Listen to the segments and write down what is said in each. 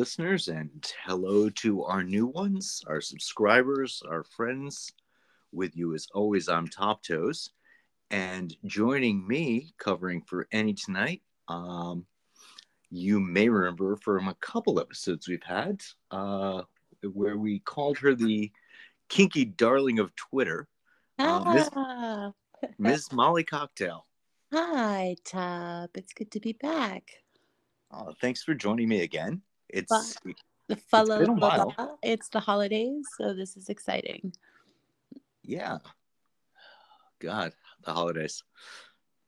Listeners, and hello to our new ones, our subscribers, our friends. With you, as always, I'm Top Toes. And joining me, covering for Annie tonight, um, you may remember from a couple episodes we've had uh, where we called her the kinky darling of Twitter, uh, Miss, Ah, Ms. Molly Cocktail. hi, Top. It's good to be back. Uh, thanks for joining me again. It's The follow, been it's the holidays, so this is exciting. yeah. God, the holidays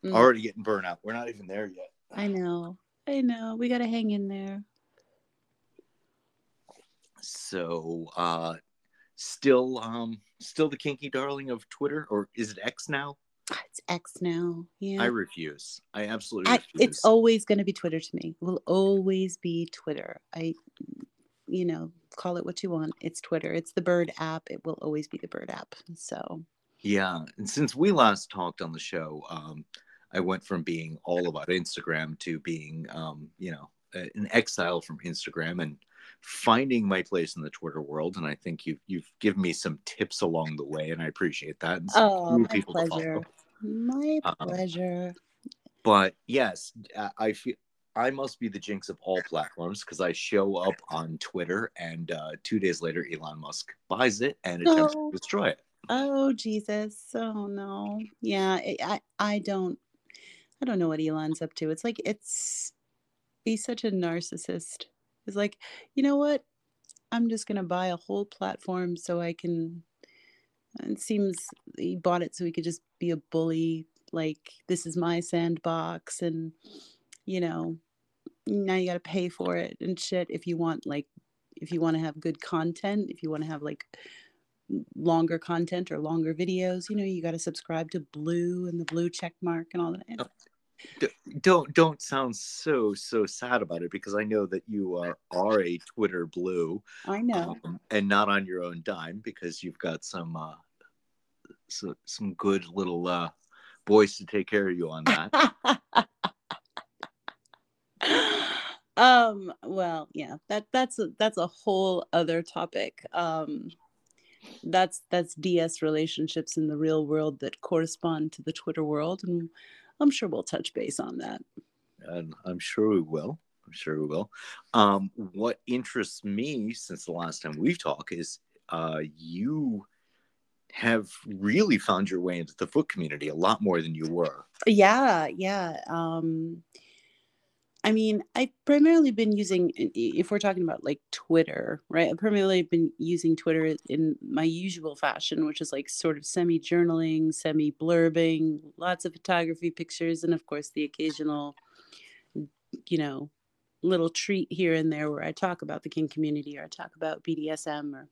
Mm, already getting burnt out. We're not even there yet. I know, I know. We got to hang in there. So, uh, still, um, still the kinky darling of Twitter, or is it X now? It's X now. Yeah. I refuse. I absolutely I, it's always going to be Twitter to me. It will always be Twitter. I, you know, call it what you want. It's Twitter. It's the Bird app. It will always be the Bird app. So, yeah, and since we last talked on the show, um, I went from being all about Instagram to being, um, you know, an exile from Instagram and finding my place in the Twitter world. And I think you've you've given me some tips along the way, and I appreciate that. And oh, my people pleasure. My Um, pleasure. but yes I- i feel i must be the jinx of all platforms because i show up on twitter and uh, two days later elon musk buys it and attempts No. to destroy it Oh Jesus! Oh no! Yeah, I, I I don't I don't know what Elon's up to. It's like it's he's such a narcissist. It's like you know what? I'm just gonna buy a whole platform so I can. It seems he bought it so he could just be a bully. Like this is my sandbox, and you know now you got to pay for it and shit if you want like if you want to have good content if you want to have like longer content or longer videos you know you got to subscribe to blue and the blue check mark and all that D- don't don't sound so so sad about it because i know that you are are a twitter blue i know um, and not on your own dime because you've got some uh so, some good little uh boys to take care of you on that um well yeah that that's a that's a whole other topic um that's that's ds relationships in the real world that correspond to the twitter world and i'm sure we'll touch base on that and I'm sure we will. I'm sure we will. Um, what interests me since the last time we've talked is uh, you have really found your way into the foot community a lot more than you were. yeah yeah um i mean i've primarily been using if we're talking about like twitter right i've primarily been using twitter in my usual fashion which is like sort of semi journaling semi blurbing lots of photography pictures and of course the occasional you know little treat here and there where i talk about the kink community or i talk about bdsm or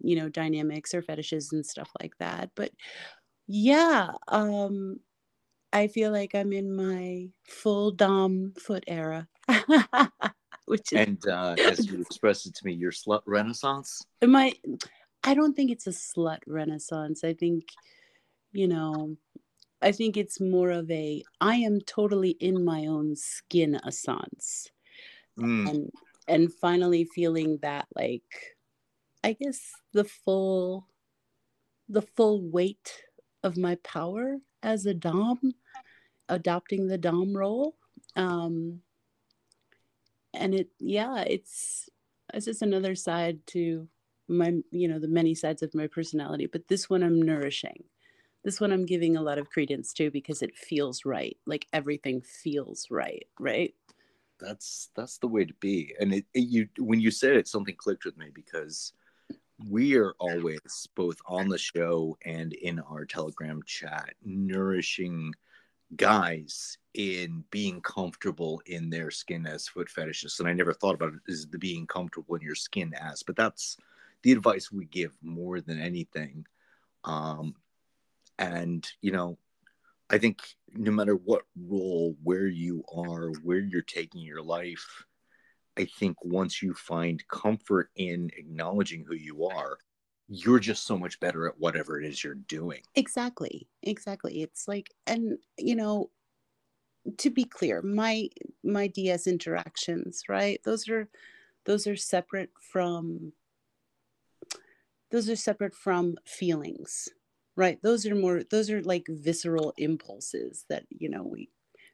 you know dynamics or fetishes and stuff like that but yeah um I feel like I'm in my full dom foot era, which is And uh, as you expressed it to me, your slut renaissance. my. I don't think it's a slut renaissance. I think, you know, I think it's more of a I am totally in my own skin assance, Mm, and and finally feeling that like, I guess the full, the full weight of my power as a dom, adopting the dom role. Um, and it yeah it's it's just another side to my you know the many sides of my personality but this one i'm nourishing this one i'm giving a lot of credence to because it feels right like everything feels right right that's that's the way to be. And it, it you when you said it, something clicked with me because we are always both on the show and in our Telegram chat nourishing guys in being comfortable in their skin as foot fetishists. And I never thought about it as the being comfortable in your skin as, but that's the advice we give more than anything. Um, and you know, I think no matter what role, where you are, where you're taking your life, I think once you find comfort in acknowledging who you are, you're just so much better at whatever it is you're doing. exactly exactly it's like and you know to be clear, my my DS interactions, right? Those are those are separate from those are separate from feelings right those are more those are like visceral impulses that you know we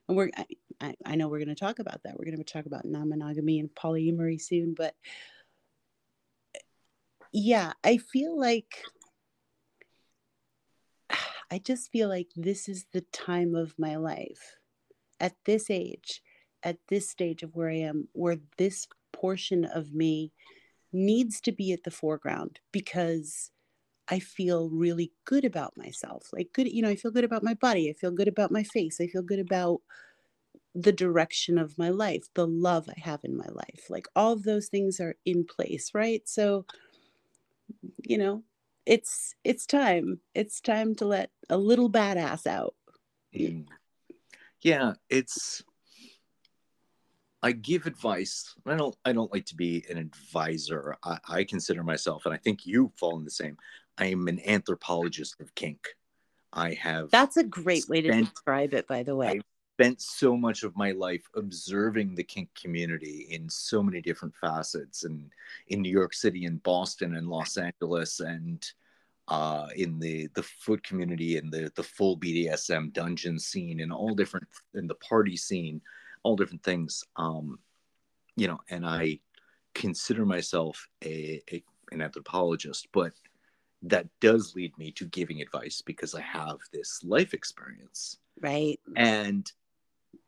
and we're i, I know we're going to talk about that. We're going to talk about non-monogamy and polyamory soon but yeah i feel like i just feel like this is the time of my life at this age at this stage of where i am where this portion of me needs to be at the foreground because I feel really good about myself. Like good, you know, I feel good about my body. I feel good about my face. I feel good about the direction of my life, the love I have in my life. Like all of those things are in place, right? So, you know, it's it's time. It's time to let a little badass out. Mm. Yeah, it's I give advice. I don't. I don't like to be an advisor. I, I consider myself, and I think you fall in the same. I am an anthropologist of kink. I have. That's a great way to describe it, by the way. I've spent so much of my life observing the kink community in so many different facets, and in New York City, and Boston, and Los Angeles, and uh, in the the foot community, and the the full BDSM dungeon scene, and all different in the party scene all different things. Um, you know, and I consider myself a, a an anthropologist, but that does lead me to giving advice because I have this life experience. Right. And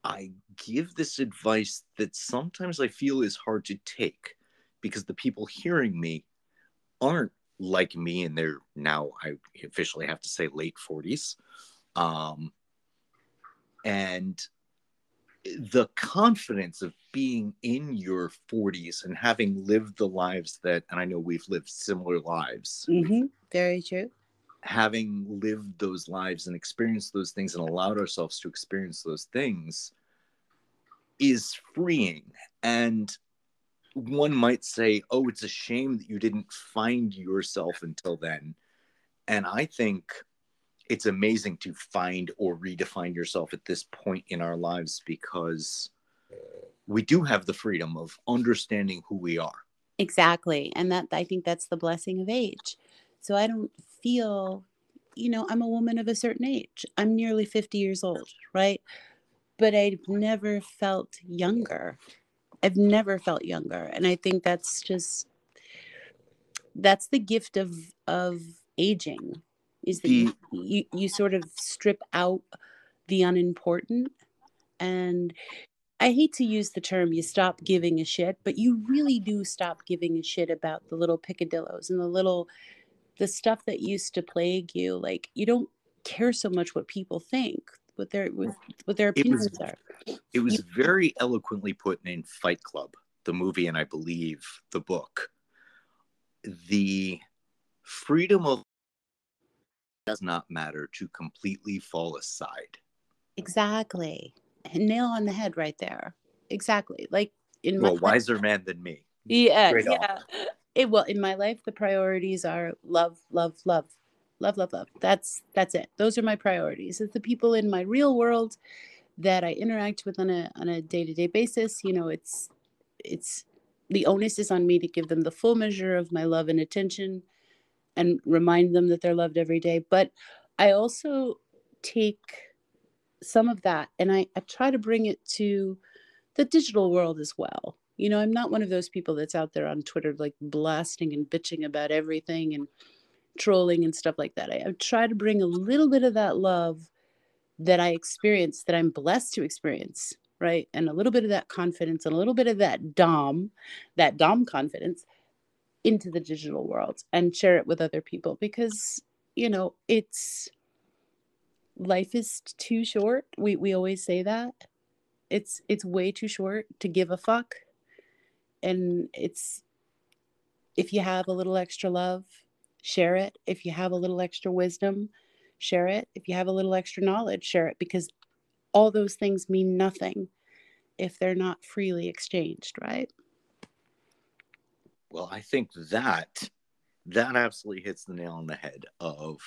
I give this advice that sometimes I feel is hard to take because the people hearing me aren't like me and they're now I officially have to say late 40s. Um, and the confidence of being in your 40s and having lived the lives that and i know we've lived similar lives mm-hmm. very true. having lived those lives and experienced those things and allowed ourselves to experience those things is freeing. And one might say oh it's a shame that you didn't find yourself until then. And i think it's amazing to find or redefine yourself at this point in our lives because we do have the freedom of understanding who we are. Exactly. And that I think that's the blessing of age. So I don't feel, you know, I'm a woman of a certain age. I'm nearly 50 years old, right? But I've never felt younger. I've never felt younger. And I think that's just that's the gift of of aging is that you, you you sort of strip out the unimportant and I hate to use the term you stop giving a shit, but you really do stop giving a shit about the little picadillos and the little the stuff that used to plague you. Like you don't care so much what people think, what their what, their opinions it was, are. It was very eloquently put in Fight Club, the movie, and I believe the book. The freedom of does not matter to completely fall aside. Exactly. Nail on the head right there. Exactly. Like in my well, wiser man than me. Yeah, Straight yeah. It well in my life the priorities are love, love, love, love, love, love. That's that's it. Those are my priorities. It's the people in my real world that I interact with on a on a day to day basis. You know, it's it's the onus is on me to give them the full measure of my love and attention and remind them that they're loved every day. But I also take some of that and I, I try to bring it to the digital world as well. You know, I'm not one of those people that's out there on Twitter like blasting and bitching about everything and trolling and stuff like that. I, I try to bring a little bit of that love that I experience, that I'm blessed to experience, right? And a little bit of that confidence and a little bit of that Dom, that Dom confidence into the digital world and share it with other people because you know it's life is too short. We we always say that. It's it's way too short to give a fuck. And it's if you have a little extra love share it. If you have a little extra wisdom share it. If you have a little extra knowledge share it because all those things mean nothing if they're not freely exchanged right well, I think that that absolutely hits the nail on the head of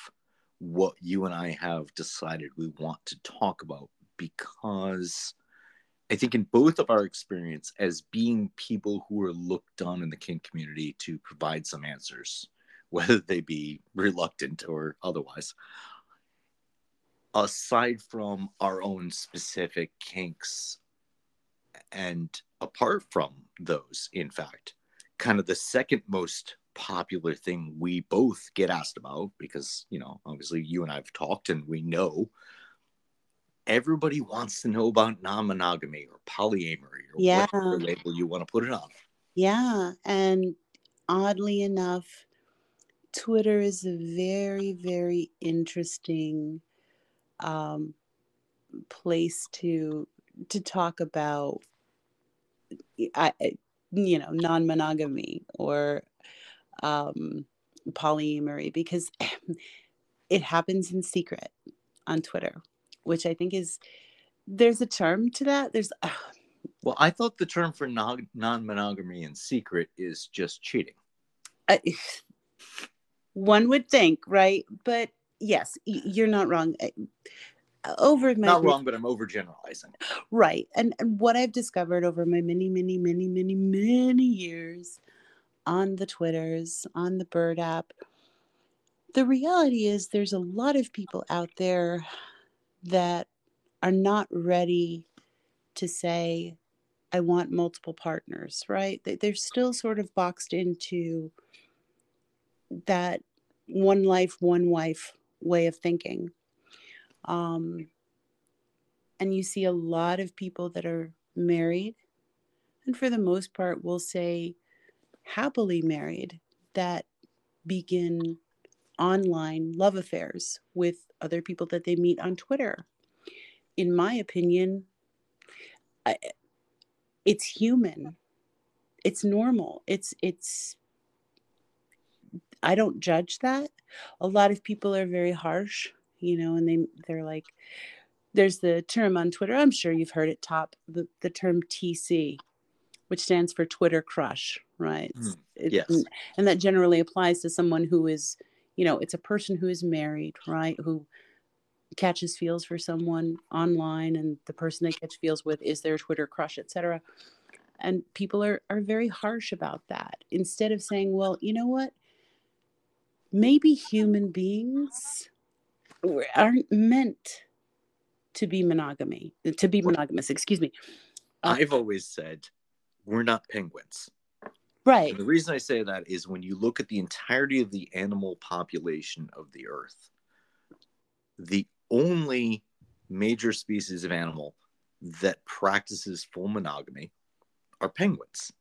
what you and I have decided we want to talk about because I think in both of our experience as being people who are looked on in the kink community to provide some answers, whether they be reluctant or otherwise, aside from our own specific kinks and apart from those, in fact, kind of the second most popular thing we both get asked about because, you know, obviously you and I have talked and we know everybody wants to know about non-monogamy or polyamory or Yeah. whatever label you want to put it on. Yeah. And oddly enough, Twitter is a very, very interesting um, place to to talk about I- you know non-monogamy or um, polyamory because it happens in secret on Twitter, which I think is there's a term to that. There's Well, I thought the term for non- non-monogamy in secret is just cheating. One would think, right? But yes, y- you're not wrong. Over my Not wrong, but I'm overgeneralizing. right, and, and what I've discovered over my many, many, many, many, many years on the Twitters, on the Bird app, the reality is there's a lot of people out there that are not ready to say, I want multiple partners, right? They're still sort of boxed into that one life, one wife way of thinking. Um, and you see a lot of people that are married, and for the most part, will say happily married that begin online love affairs with other people that they meet on Twitter. In my opinion, I, it's human. It's normal. It's it's I don't judge that. A lot of people are very harsh, you know, and they they're like there's the term on Twitter, I'm sure you've heard it top, the, the term TC, which stands for Twitter crush, right? Mm, it- yes. and- and that generally applies to someone who is, you know, it's a person who is married, right? Who catches feels for someone online and the person they catch feels with is their Twitter crush, etc. And people are are very harsh about that. Instead of saying, well, you know what? Maybe human beings aren't meant to be monogamy, to be monogamous, excuse me. Uh, I've always said we're not penguins. Right. And the reason I say that is when you look at the entirety of the animal population of the earth, the only major species of animal that practices full monogamy are penguins.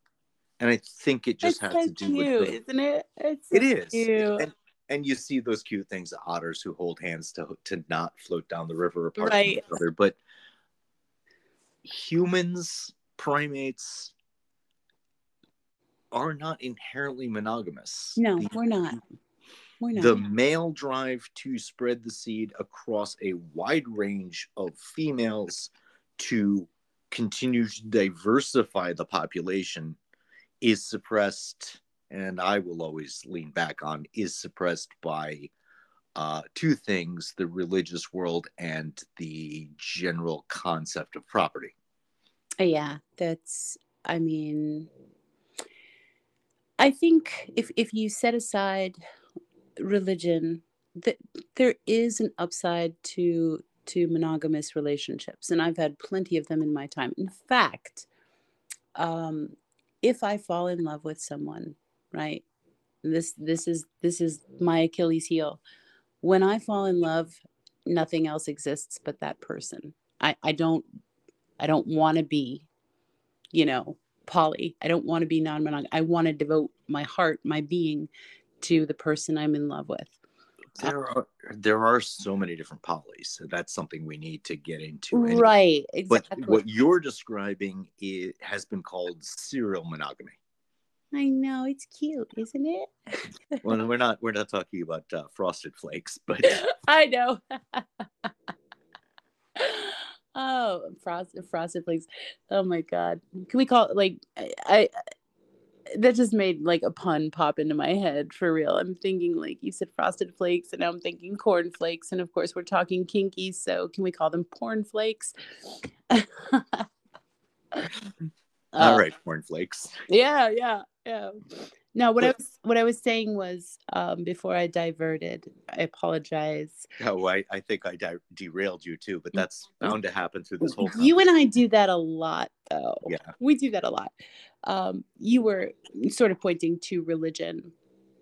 And I think it just It's has so to do cute, with the, isn't it? It's so it is. And, and you see those cute things, otters who hold hands to to not float down the river apart Right. from each other. But humans, primates, are not inherently monogamous. No, The- we're not. We're not. the male drive to spread the seed across a wide range of females to continue to diversify the population is suppressed and i will always lean back on is suppressed by uh, two things the religious world and the general concept of property Uh, yeah, that's I mean I think if if you set aside religion that there is an upside to to monogamous relationships and I've had plenty of them in my time. In fact, um if I fall in love with someone, right? This this is this is my Achilles heel. When I fall in love, nothing else exists but that person. I I don't I don't want to be, you know, poly. I don't want to be non monogamous. I want to devote my heart, my being to the person I'm in love with. there uh, are there are so many different polys so that's something we need to get into anyway. Right. But what you're describing is, has been called serial monogamy. I know. It's cute, isn't it? Well, we're not we're not talking about uh, frosted flakes, but I know. oh, frosted, frosted flakes. Oh my god. Can we call it like I, I that just made like a pun pop into my head for real. I'm thinking like you said frosted flakes, and now I'm thinking corn flakes, and of course we're talking kinky, so can we call them porn flakes? All uh, right, corn flakes. Yeah, yeah, yeah. No, what I was what I was saying was um, before I diverted. I apologize. Oh, I, I think I di- derailed you too, but that's bound to happen through this whole. You and I do that a lot, though. Yeah, we do that a lot. Um, you were sort of pointing to religion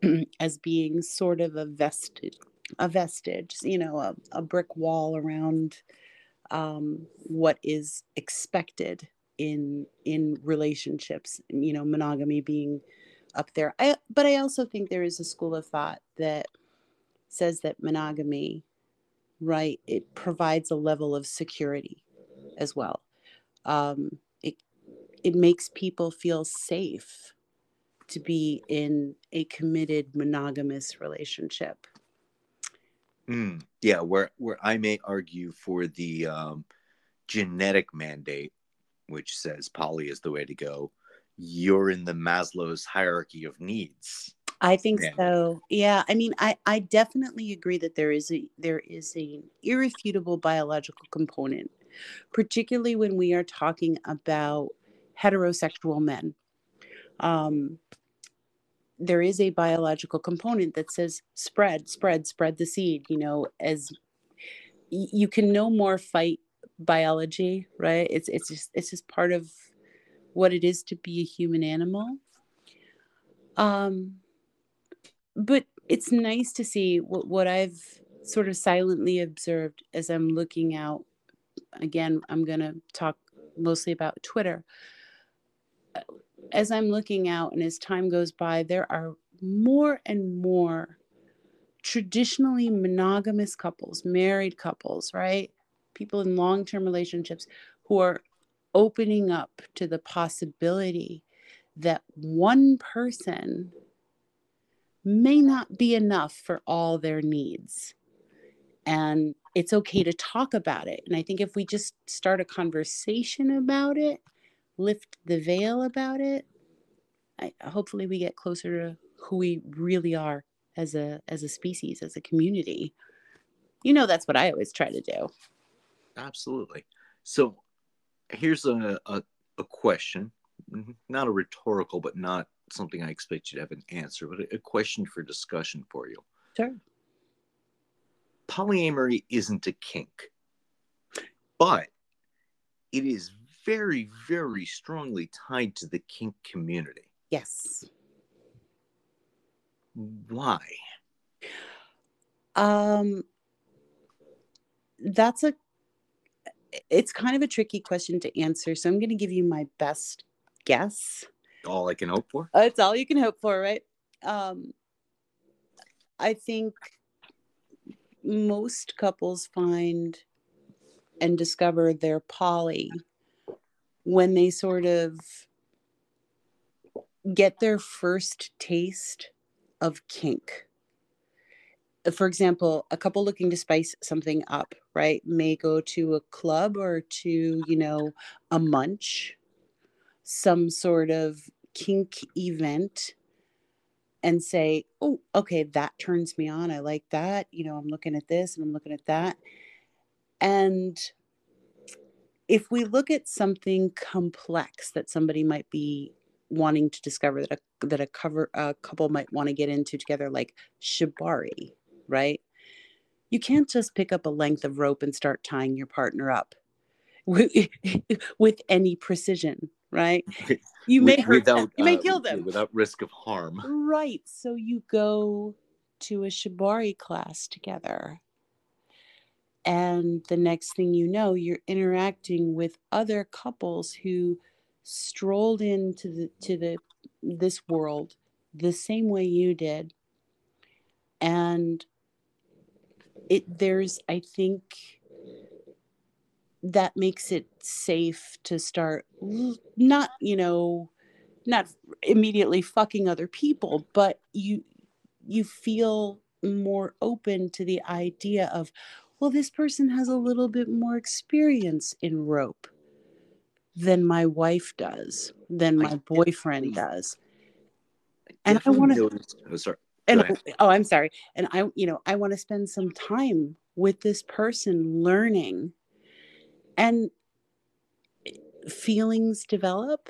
as being sort of a vestige, a vestige, you know, a, a brick wall around um, what is expected in in relationships. You know, monogamy being up there. I, but I also think there is a school of thought that says that monogamy, right, it provides a level of security as well. Um, it it makes people feel safe to be in a committed monogamous relationship. Mm, yeah, where where I may argue for the um, genetic mandate, which says poly is the way to go, you're in the Maslow's hierarchy of needs. I think so. Yeah, I mean, I I definitely agree that there is a there is an irrefutable biological component, particularly when we are talking about heterosexual men. Um, there is a biological component that says spread, spread, spread the seed. You know, as you can no more fight biology, right? It's it's just it's just part of what it is to be a human animal. Um, but it's nice to see what, what I've sort of silently observed as I'm looking out. Again, I'm going to talk mostly about Twitter. As I'm looking out and as time goes by, there are more and more traditionally monogamous couples, married couples, right? People in long term relationships who are opening up to the possibility that one person may not be enough for all their needs. And it's okay to talk about it. And I think if we just start a conversation about it, lift the veil about it, I, hopefully we get closer to who we really are as a as a species, as a community. You know that's what I always try to do. Absolutely. So here's a, a, a question, mm-hmm, not a rhetorical, but not something I expect you to have an answer, but a, a question for discussion for you. Sure. Polyamory isn't a kink, but it is very, very strongly tied to the kink community. Yes. Why? Um, that's a it's kind of a tricky question to answer. So I'm going to give you my best guess. All I can hope for? Uh, it's all you can hope for, right? Um, I think most couples find and discover their poly when they sort of get their first taste of kink for example, a couple looking to spice something up, right, may go to a club or to, you know, a munch, some sort of kink event, and say, oh, okay, that turns me on. I like that. You know, I'm looking at this and I'm looking at that. And if we look at something complex that somebody might be wanting to discover that a that a cover a couple might want to get into together like shibari right? You can't just pick up a length of rope and start tying your partner up with, any precision, right? You may hurt without, them. You may uh, kill them without risk of harm. Right. So you go to a shibari class together. And the next thing you know, you're interacting with other couples who strolled into the to the this world the same way you did. And it there's i think that makes it safe to start not you know not immediately fucking other people but you you feel more open to the idea of well this person has a little bit more experience in rope than my wife does than my boyfriend does and I want to. Oh, sorry. And oh, I'm sorry. And I, you know, I want to spend some time with this person learning. And feelings develop.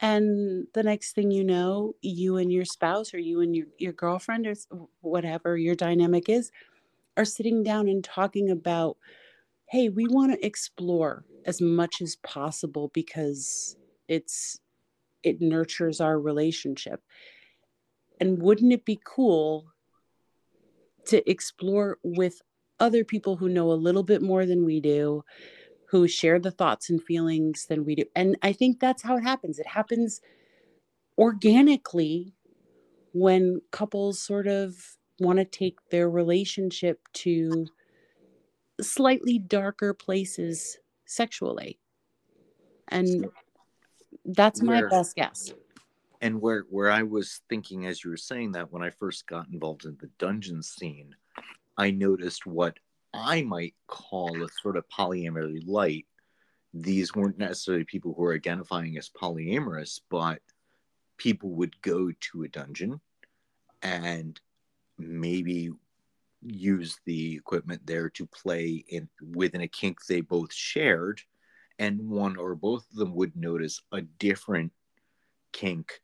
And the next thing you know you and your spouse or you and your, your girlfriend or whatever your dynamic is are sitting down and talking about hey we want to explore as much as possible because it's it nurtures our relationship and wouldn't it be cool to explore with other people who know a little bit more than we do who share the thoughts and feelings than we do. And I think that's how it happens. It happens organically when couples sort of want to take their relationship to slightly darker places sexually. And that's my best guess. And where where I was thinking as you were saying that when I first got involved in the dungeon scene, I noticed what I might call a sort of polyamory light. These weren't necessarily people who are identifying as polyamorous, but people would go to a dungeon and maybe use the equipment there to play in within a kink they both shared and one or both of them would notice a different kink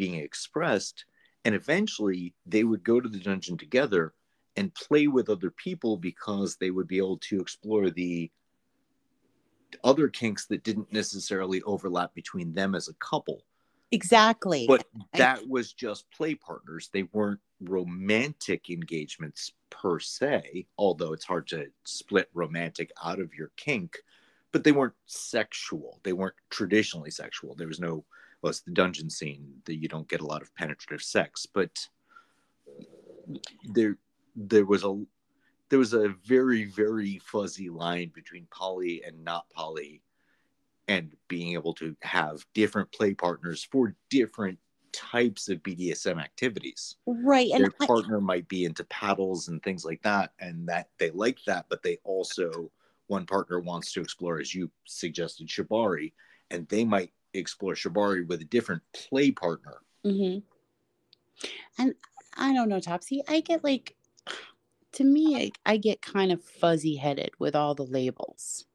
being expressed and eventually they would go to the dungeon together and play with other people because they would be able to explore the other kinks that didn't necessarily overlap between them as a couple. Exactly. But that was just play partners. They weren't romantic engagements per se, although it's hard to split romantic out of your kink, but they weren't sexual. They weren't traditionally sexual. There was no, well, it's the dungeon scene that you don't get a lot of penetrative sex, but there there was a there was a very very fuzzy line between poly and not poly and being able to have different play partners for different types of BDSM activities. Right. Their and partner I... might be into paddles and things like that, and that they like that, but they also one partner wants to explore, as you suggested, Shibari, and they might explore Shibari with a different play partner. Mm-hmm. And I don't know, Topsy. I get like to me, I, I get kind of fuzzy headed with all the labels.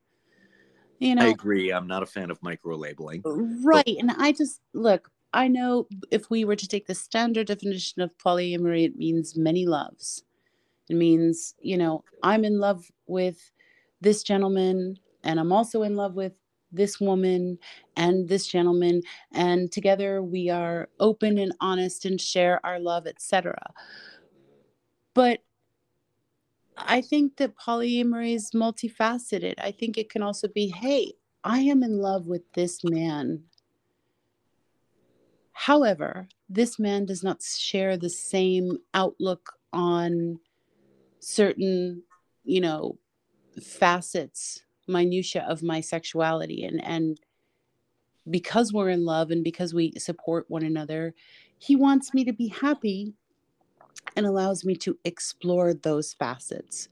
You know, I agree. I'm not a fan of micro labeling. Right. But- and I just look, I know if we were to take the standard definition of polyamory, it means many loves. It means, you know, I'm in love with this gentleman and I'm also in love with this woman and this gentleman and together we are open and honest and share our love etc but I think that polyamory is multifaceted. I think it can also be hey, I am in love with this man. However, this man does not share the same outlook on certain, you know, facets, minutia of my sexuality and and because we're in love and because we support one another, he wants me to be happy and allows me to explore those facets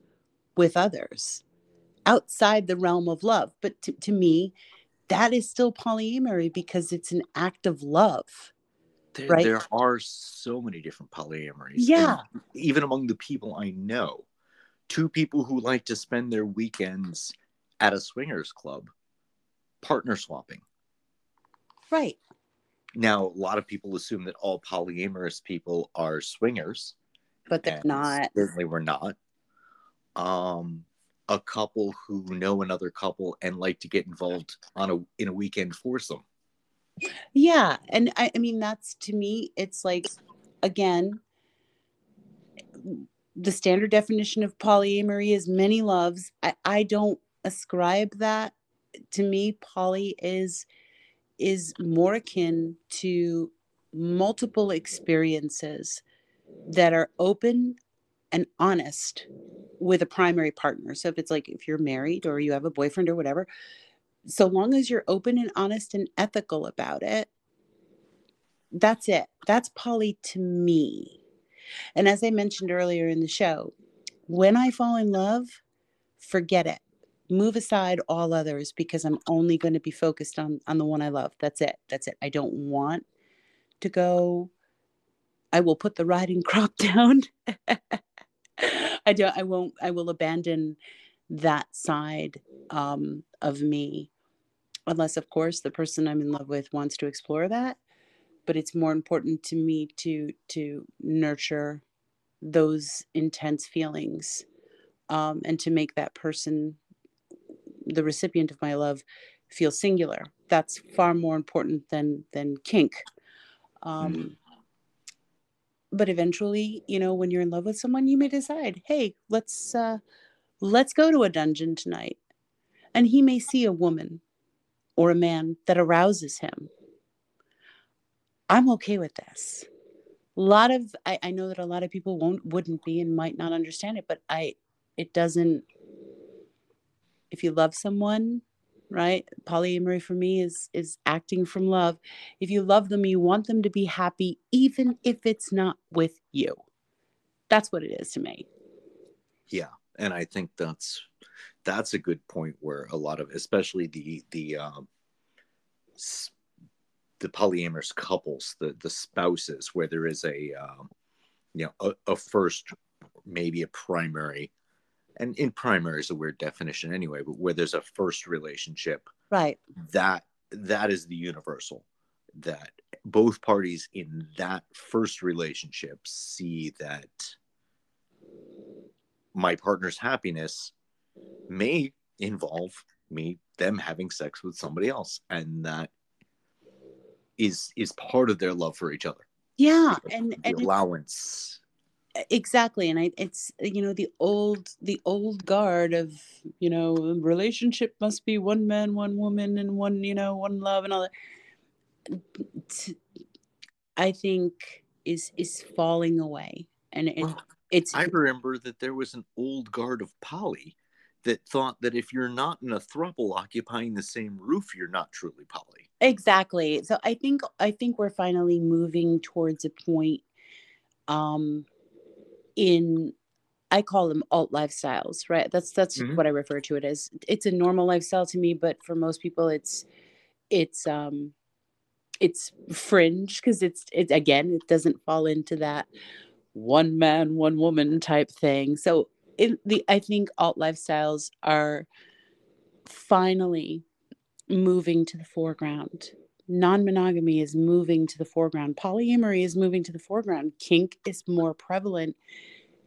with others outside the realm of love. But to, to me, that is still polyamory because it's an act of love. There, right? there are so many different polyamories. Yeah. And even among the people I know, two people who like to spend their weekends at a swingers club partner swapping. Right. Now, a lot of people assume that all polyamorous people are swingers but they're not. Certainly, we're not. Um, a couple who know another couple and like to get involved on a in a weekend foursome. Yeah, and I, I mean that's to me, it's like again, the standard definition of polyamory is many loves. I, I don't ascribe that. To me, poly is is more akin to multiple experiences that are open and honest with a primary partner. So if it's like if you're married or you have a boyfriend or whatever, so long as you're open and honest and ethical about it, that's it. That's poly to me. And as I mentioned earlier in the show, when I fall in love, forget it. Move aside all others because I'm only going to be focused on on the one I love. That's it. That's it. I don't want to go i will put the riding crop down i don't i won't i will abandon that side um, of me unless of course the person i'm in love with wants to explore that but it's more important to me to to nurture those intense feelings um, and to make that person the recipient of my love feel singular. That's far more important than than kink. Um, mm-hmm. but eventually you know when you're in love with someone you may decide hey let's uh let's go to a dungeon tonight. And he may see a woman or a man that arouses him. I'm okay with this. A lot of I, I know that a lot of people won't wouldn't be and might not understand it but i it doesn't if you love someone right? Polyamory for me is is acting from love. If you love them you want them to be happy even if it's not with you. That's what it is to me. Yeah and i think that's that's a good point where a lot of especially the the um the polyamorous couples the the spouses where there is a um you know a, a first maybe a primary and in primary is a weird definition anyway, but where there's a first relationship, right? That that is the universal. That both parties in that first relationship see that my partner's happiness may involve me them having sex with somebody else and that is is part of their love for each other yeah and, the and allowance exactly and I, it's you know the old the old guard of you know relationship must be one man one woman and one you know one love and all that. I think is is falling away and it, well, it's i remember that there was an old guard of poly that thought that if you're not in a throuple occupying the same roof you're not truly poly exactly so i think i think we're finally moving towards a point um in I call them alt lifestyles, right? That's that's mm-hmm. what I refer to it as. It's a normal lifestyle to me, but for most people it's it's um it's fringe because it's it again, it doesn't fall into that one man, one woman type thing. So in the I think alt lifestyles are finally moving to the foreground. Non-monogamy is moving to the foreground. Polyamory is moving to the foreground. Kink is more prevalent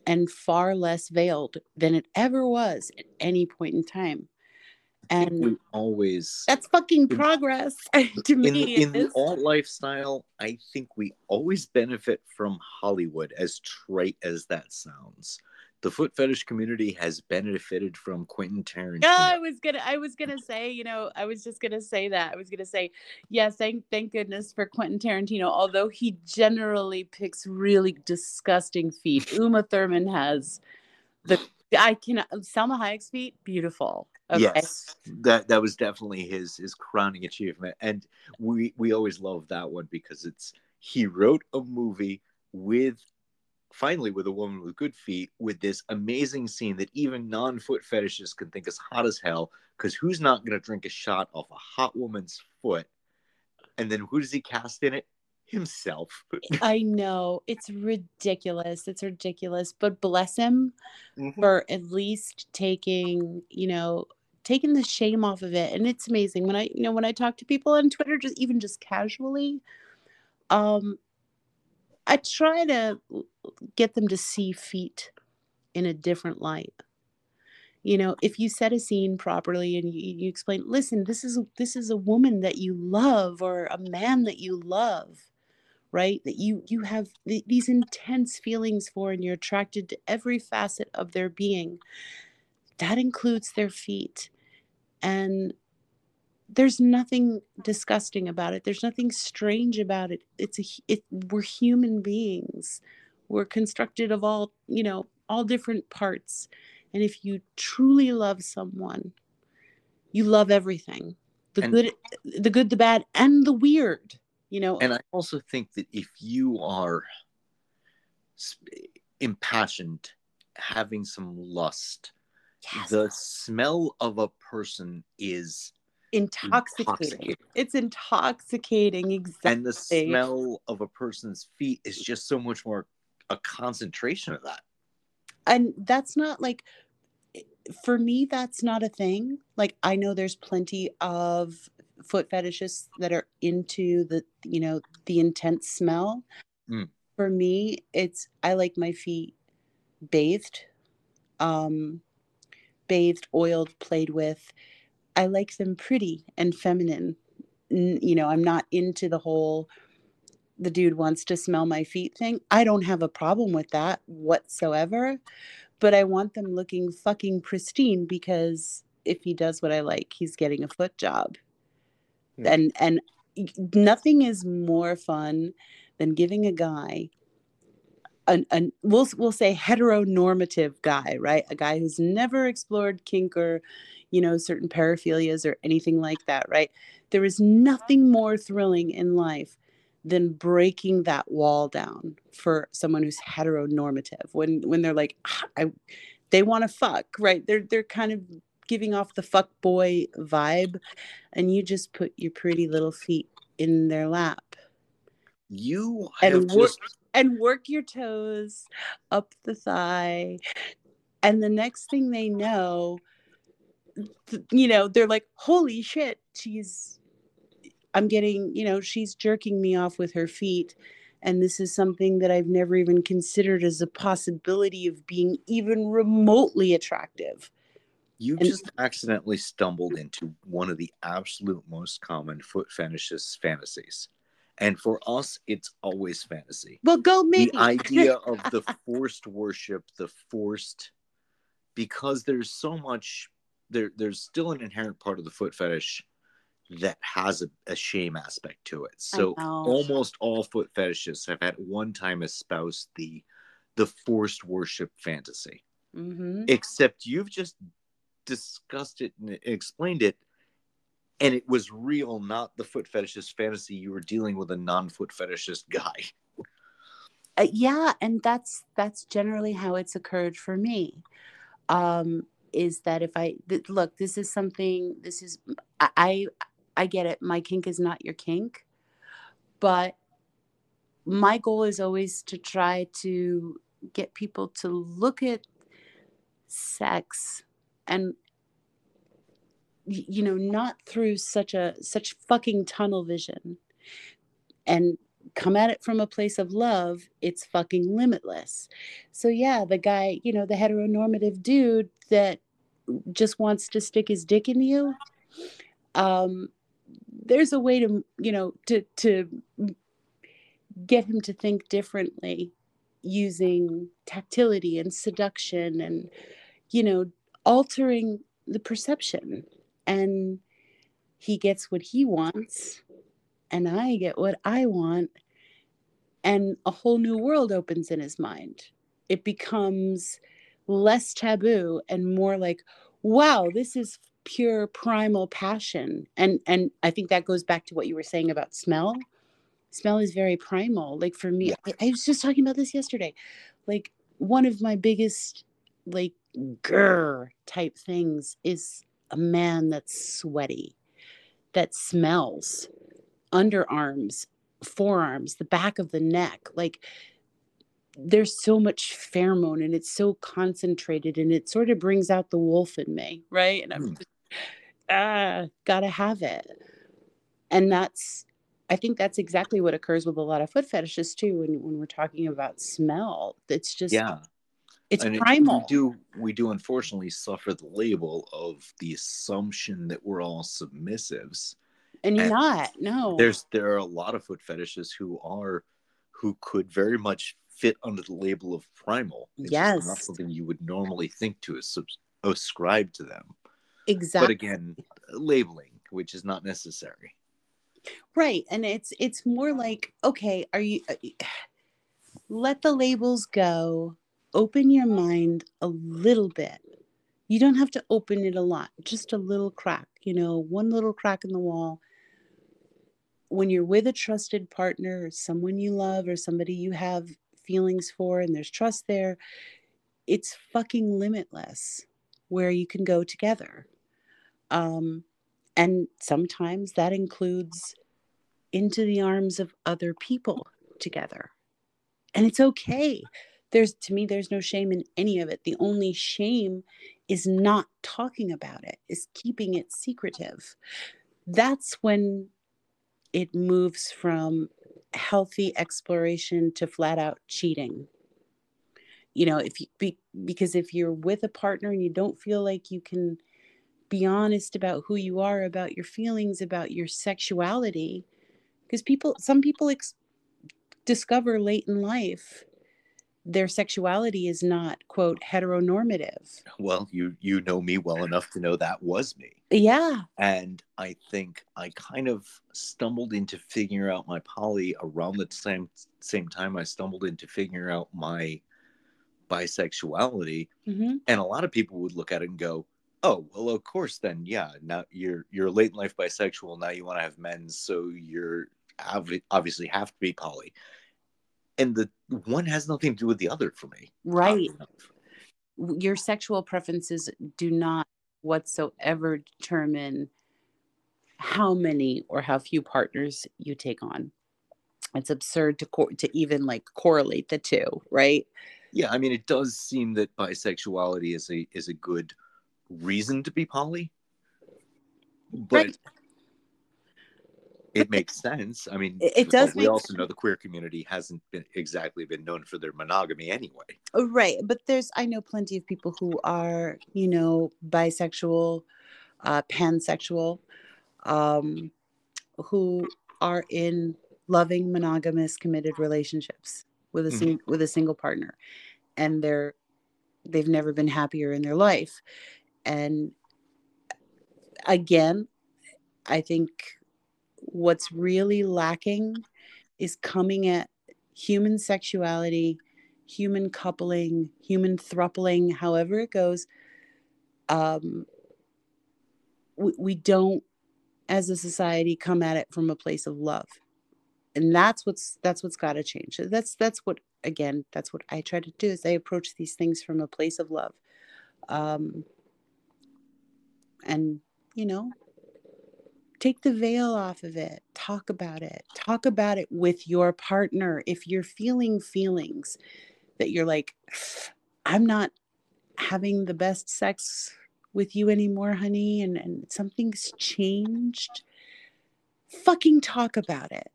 and far less veiled than it ever was at any point in time. And we always that's fucking progress to me. In, in the alt lifestyle, I think we always benefit from Hollywood, as trite as that sounds the foot fetish community has benefited from Quentin Tarantino. Yeah, I was gonna, I was gonna say, you know, I was just gonna say that. I was gonna say, yes, thank, thank goodness for Quentin Tarantino. Although he generally picks really disgusting feet. Uma Thurman has the, I can, Salma Hayek's feet, beautiful. Okay. Yes, that that was definitely his his crowning achievement, and we we always love that one because it's he wrote a movie with finally with a woman with good feet with this amazing scene that even non-foot fetishists can think is hot as hell because who's not going to drink a shot off a hot woman's foot? And then who does he cast in it? Himself. I know. It's ridiculous. It's ridiculous. But bless him mm-hmm. for at least taking you know taking the shame off of it. And it's amazing. When i you know when i talk to people on twitter just even just casually um I try to get them to see feet in a different light. You know, if you set a scene properly and you, you explain, listen, this is this is a woman that you love or a man that you love, right? That you you have th- these intense feelings for and you're attracted to every facet of their being. That includes their feet. And there's nothing disgusting about it. There's nothing strange about it. It's a it, we're human beings. We're constructed of all you know all different parts. And if you truly love someone you love everything. The and, good the good the bad and the weird you know? And i also think that if you are impassioned having some lust yes. the smell of a person is intoxicating. Intoxicating. It's intoxicating. Exactly. and the smell of a person's feet is just so much more a concentration of that and that's not like for me that's not a thing like i know there's plenty of foot fetishists that are into the you know the intense smell Mm. for me it's i like my feet bathed um bathed oiled played with i like them pretty and feminine. N- you know i'm not into the whole the dude wants to smell my feet thing. I don't have a problem with that whatsoever but i want them looking fucking pristine because if he does what i like he's getting a foot job. Yeah. and and nothing is more fun than giving a guy an, an we'll we'll say heteronormative guy, right? A guy who's never explored kink or, you know, certain paraphilias or anything like that, right? There is nothing more thrilling in life than breaking that wall down for someone who's heteronormative. When when they're like, "Ah, I, they want to fuck, right? They're they're kind of giving off the fuck boy vibe, and you just put your pretty little feet in their lap you And have work- just and work your toes up the thigh. And the next thing they know, th- you know, they're like, holy shit, she's, I'm getting, you know, she's jerking me off with her feet. And this is something that I've never even considered as a possibility of being even remotely attractive. you and- just accidentally stumbled into one of the absolute most common foot fetishists fantasies and for us it's always fantasy. Well, go me. the idea of the forced worship the forced because there's so much there there's still an inherent part of the foot fetish that has a, a shame aspect to it. So almost all foot fetishists have at one time espoused the the forced worship fantasy. Hmm except you've just discussed it and explained it and it was real not the foot fetishist fantasy. You were dealing with a non-foot fetishist guy. Uh, yeah and that's that's generally how it's occurred for me. Um is that if i th- look this is something this is I, I get it. My kink is not your kink. But my goal is always to try to get people to look at sex and you know not through such a such fucking tunnel vision. And come at it from a place of love it's fucking limitless. So yeah the guy you know the heteronormative dude that just wants to stick his dick in you um there's a way to you know to to get him to think differently using tactility and seduction and you know altering the perception and he gets what he wants and I get what I want and a whole new world opens in his mind. It becomes less taboo and more like wow this is pure primal passion. And and I think that goes back to what you were saying about smell. Smell is very primal. Like for me. I, I was just talking about this yesterday. Like one of my biggest like grr type things is a man that's sweaty that smells underarms forearms the back of the neck like there's so much pheromone and it's so concentrated and it sort of brings out the wolf in me right? And i'm Hmm. just, ah gotta have it. And that's i think that's exactly what occurs with a lot of foot fetishes too when, when we're talking about smell. It's just yeah it's and it- primal. we do we do unfortunately suffer the label of the assumption that we're all submissives. And you're and not no. there's there are a lot of foot fetishes who are who could very much fit under the label of primal. It's just not Yes. something you would normally think to as- ascribe to them. Exactly but again labeling which is not necessary. Right and it's it's more like okay are you uh, let the labels go open your mind a little bit you don't have to open it a lot just a little crack you know one little crack in the wall when you're with a trusted partner or someone you love or somebody you have feelings for and there's trust there it's fucking limitless where you can go together um And sometimes that includes into the arms of other people together. And it's okay. There's to me, there's no shame in any of it. The only shame is not talking about it, is keeping it secretive. That's when it moves from healthy exploration to flat out cheating you know if you be, because if you're with a partner and you don't feel like you can be honest about who you are about your feelings about your sexuality because people some people ex- discover late in life their sexuality is not quote heteronormative. Well you you know me well enough to know that was me. Yeah. And i think i kind of stumbled into figuring out my poly around the same same time i stumbled into figuring out my bisexuality. Mm-hmm. and a lot of people would look at it and go oh well of course then yeah now you're you're late in life bisexual now you want to have men so you're obviously have to be poly and the one has nothing to do with the other for me. Right. Your sexual preferences do not whatsoever determine how many or how few partners you take on. It's absurd to co- to even like correlate the two right? Yeah i mean it does seem that bisexuality is a is a good reason to be poly. But right. It makes sense i mean it, does we also sense. know the queer community hasn't been exactly been known for their monogamy anyway oh, right but there's i know plenty of people who are you know bisexual uh pansexual um who are in loving monogamous committed relationships with a mm-hmm. sing- with a single partner and they're they've never been happier in their life and again i think what's really lacking is coming at human sexuality human coupling human thruppling however it goes. Um we, we don't as a society come at it from a place of love. And that's what's that's what's got to change. That's that's what again, that's what I try to do is I approach these things from a place of love. Um, and, you know, take the veil off of it. Talk about it. Talk about it with your partner. If you're feeling feelings that you're like, I'm not having the best sex with you anymore, honey, and, and something's changed, fucking talk about it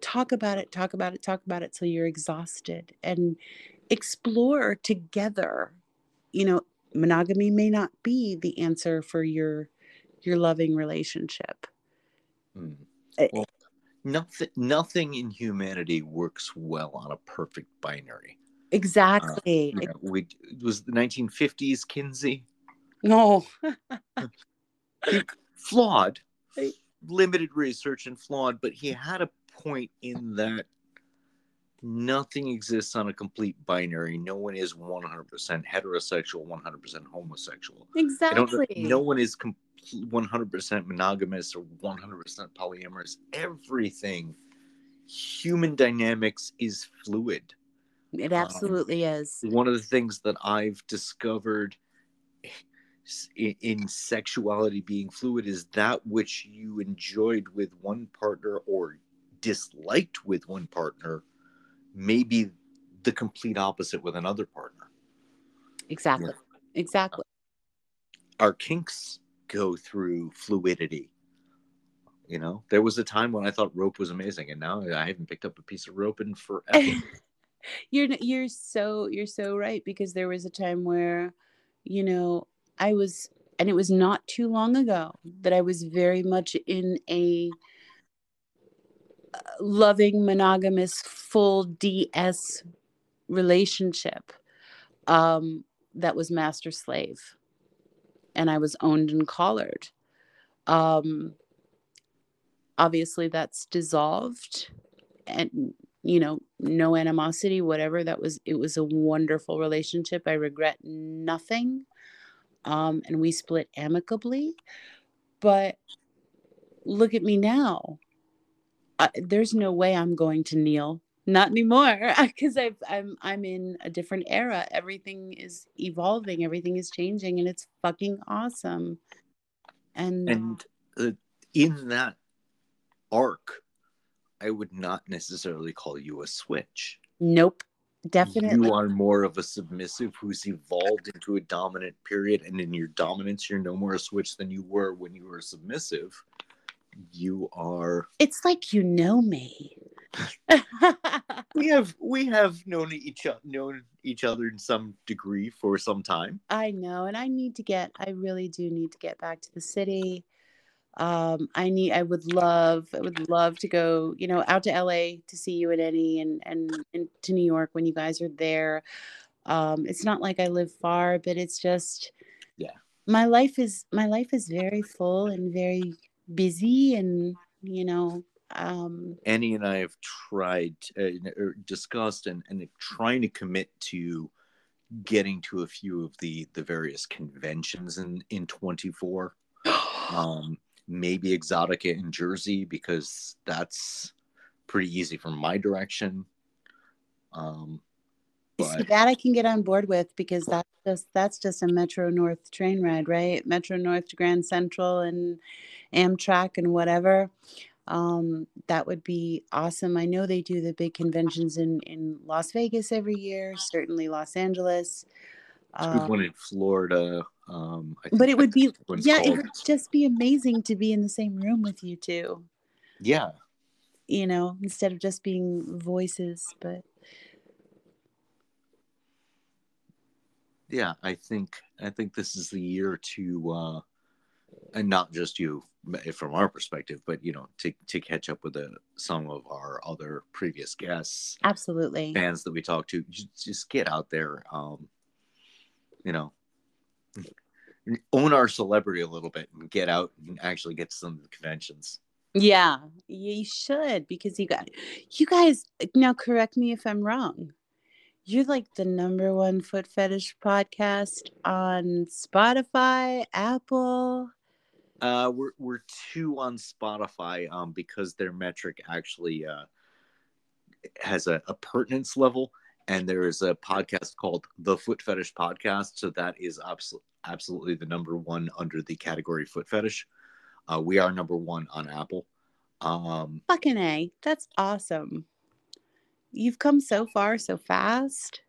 talk about it, talk about it, talk about it till you're exhausted and explore together. You know, monogamy may not be the answer for your your loving relationship. Mm. Well, nothing nothing in humanity works well on a perfect binary. Exactly. Uh, you know, we, it was the 1950s Kinsey. No. flawed, limited research and flawed, but he had a point in that nothing exists on a complete binary. No one is 100% heterosexual, 100% homosexual. Exactly. No one is 100% monogamous or 100% polyamorous. Everything, human dynamics is fluid. It um, absolutely um, is. One of the things that I've discovered in, in sexuality being fluid is that which you enjoyed with one partner or disliked with one partner may be the complete opposite with another partner. Exactly. Yeah. Exactly. Our kinks go through fluidity. You know, there was a time when I thought rope was amazing, and now I haven't picked up a piece of rope in forever. you're you're so you're so right because there was a time where, you know, I was, and it was not too long ago that I was very much in a loving monogamous full ds relationship um, that was master slave. And i was owned and collared. Um, obviously that's dissolved. And you know no animosity whatever. That was it was a wonderful relationship. I regret nothing. Um, and we split amicably. But look at me now uh, there's no way I'm going to kneel. Not anymore, because I'm I'm in a different era. Everything is evolving. Everything is changing, and it's fucking awesome. And and uh, in that arc, I would not necessarily call you a switch. Nope. Definitely. You are more of a submissive who's evolved into a dominant period, and in your dominance, you're no more a switch than you were when you were submissive. You are. It's like you know me. we have we have known each known each other in some degree for some time. I know, and I need to get. I really do need to get back to the city. Um, I need. I would love. I would love to go. You know, out to LA to see you and Eddie, and and, and to New York when you guys are there. Um, it's not like I live far, but it's just. Yeah. My life is my life is very full and very busy, and you know um, Annie and I have tried, uh, or discussed, and, and trying to commit to getting to a few of the the various conventions in in 24. um, maybe Exxxotica in Jersey because that's pretty easy from my direction. Um, but... See, that I can get on board with because that's just that's just a Metro North train ride, right? Metro North to Grand Central and Amtrak and whatever. Um, that would be awesome. I know they do the big conventions in in Las Vegas every year, certainly Los Angeles. Um, one in Florida. Um, but it would be yeah, called. it would just be amazing to be in the same room with you two. Yeah. You know, instead of just being voices, but yeah, I think I think this is the year to uh and not just you from our perspective, but you know, to to catch up with the, some of our other previous guests, absolutely fans that we talked to, just, just get out there, um, you know, own our celebrity a little bit and get out and actually get to some of the conventions. Yeah, you should because you got you guys now. Correct me if I'm wrong. You're like the number one foot fetish podcast on Spotify, Apple. Uh, we're we're two on Spotify um, because their metric actually uh, has a, a pertinence level, and there is a podcast called the Foot Fetish Podcast, so that is abso- absolutely the number one under the category foot fetish. Uh, we are number one on Apple. Um, Fucking a, that's awesome. You've come so far so fast.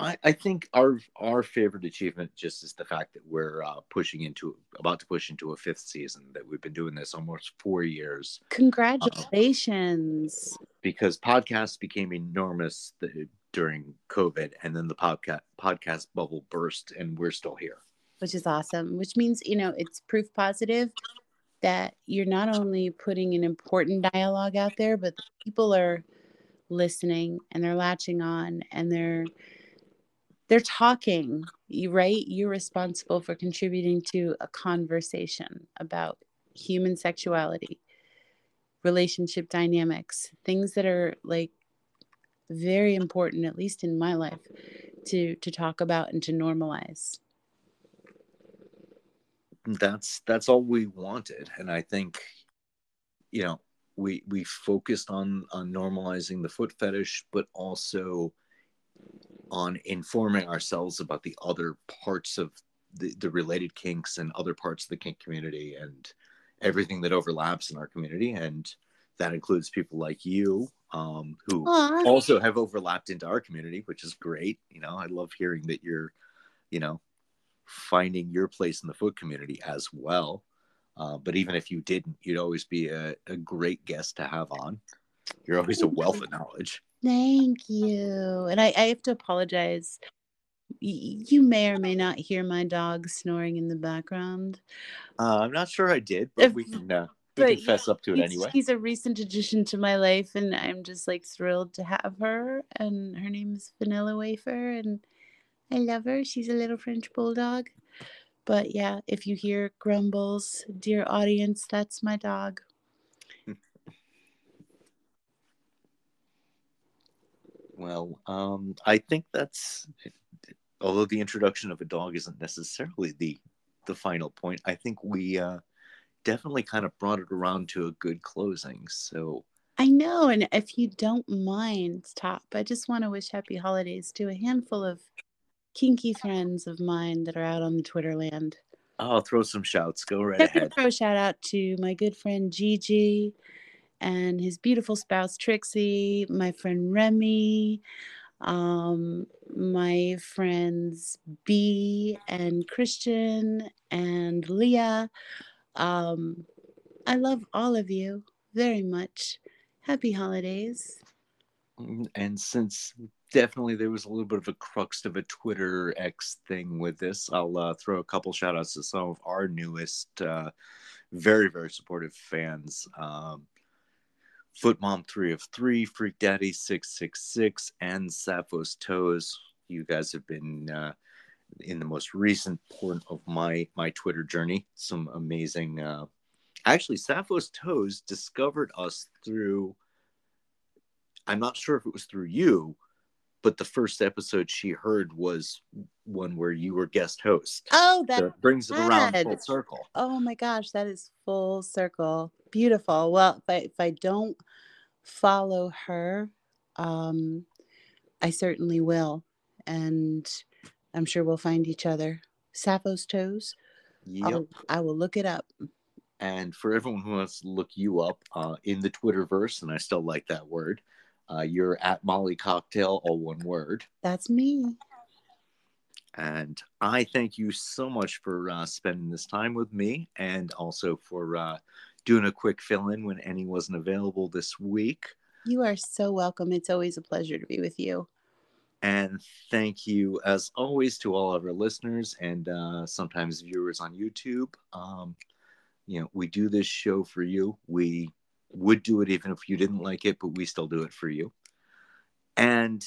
I, I think our our favorite achievement just is the fact that we're uh, pushing into about to push into a fifth season that we've been doing this almost four years. Congratulations! because podcasts became enormous the, during COVID, and then the podcast podcast bubble burst, and we're still here, which is awesome. Which means you know it's proof positive that you're not only putting an important dialogue out there, but people are listening and they're latching on and they're they're talking you right? You're responsible for contributing to a conversation about human sexuality relationship dynamics things that are like very important at least in my life to to talk about and to normalize. That's that's all we wanted. And i think you know we we focused on on normalizing the foot fetish but also on informing ourselves about the other parts of the, the related kinks and other parts of the kink community and everything that overlaps in our community. And that includes people like you um, who Aww. also have overlapped into our community which is great. You know i love hearing that you're you know finding your place in the foot community as well uh, but even if you didn't you'd always be a, a great guest to have on you're always a wealth of knowledge Thank you. And I, I have to apologize. you may or may not hear my dog snoring in the background. Uh, I'm not sure I did, but we can, uh, we but, can fess up to it anyway. He's a recent addition to my life, and I'm just like thrilled to have her. And her name is Vanilla Wafer, and I love her. She's a little French bulldog. But yeah, if you hear grumbles, dear audience, that's my dog. Well, um, I think that's although the introduction of a dog isn't necessarily the the final point. I think we uh, definitely kind of brought it around to a good closing. So I know, and if you don't mind, top, I just want to wish happy holidays to a handful of kinky friends of mine that are out on the Twitter land. I'll throw some shouts. Go right Definitely ahead. throw a shout out to my good friend Gigi and his beautiful spouse Trixie, my friend Remy, um, my friends B and Christian and Leah. Um, I love all of you very much. Happy holidays. Mm, And since definitely there was a little bit of a crux of a Twitter X thing with this, I'll uh, throw a couple shout outs to some of our newest, uh, very, very supportive fans. Um, Foot Mom 3 of 3, Freak Daddy 666, and Sappho's Toes. You guys have been uh, in the most recent part of my my Twitter journey. Some amazing. Uh, actually, Sappho's Toes discovered us through. I'm not sure if it was through you, but the first episode she heard was one where you were guest host. Oh, that So brings it around full circle. Oh my gosh, that is full circle. Beautiful. Well, if I if I don't follow her, um, I certainly will, and I'm sure we'll find each other. Sappho's toes. Yep. I'll, I will look it up. And for everyone who wants to look you up uh, in the Twitterverse, and I still like that word, uh, you're at Molly Cocktail, all one word. That's me. And I thank you so much for uh, spending this time with me and also for uh, doing a quick fill in when Annie wasn't available this week. You are so welcome. It's always a pleasure to be with you. And thank you, as always, to all of our listeners and uh, sometimes viewers on YouTube. Um, you know, we do this show for you. We would do it even if you didn't like it, but we still do it for you. And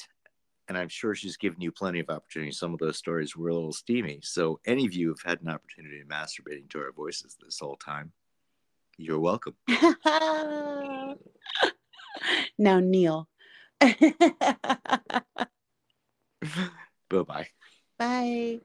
and I'm sure she's given you plenty of opportunities. Some of those stories were a little steamy. So any of you have had an opportunity of masturbating to our voices this whole time, you're welcome. now, kneel. Bye bye. Bye.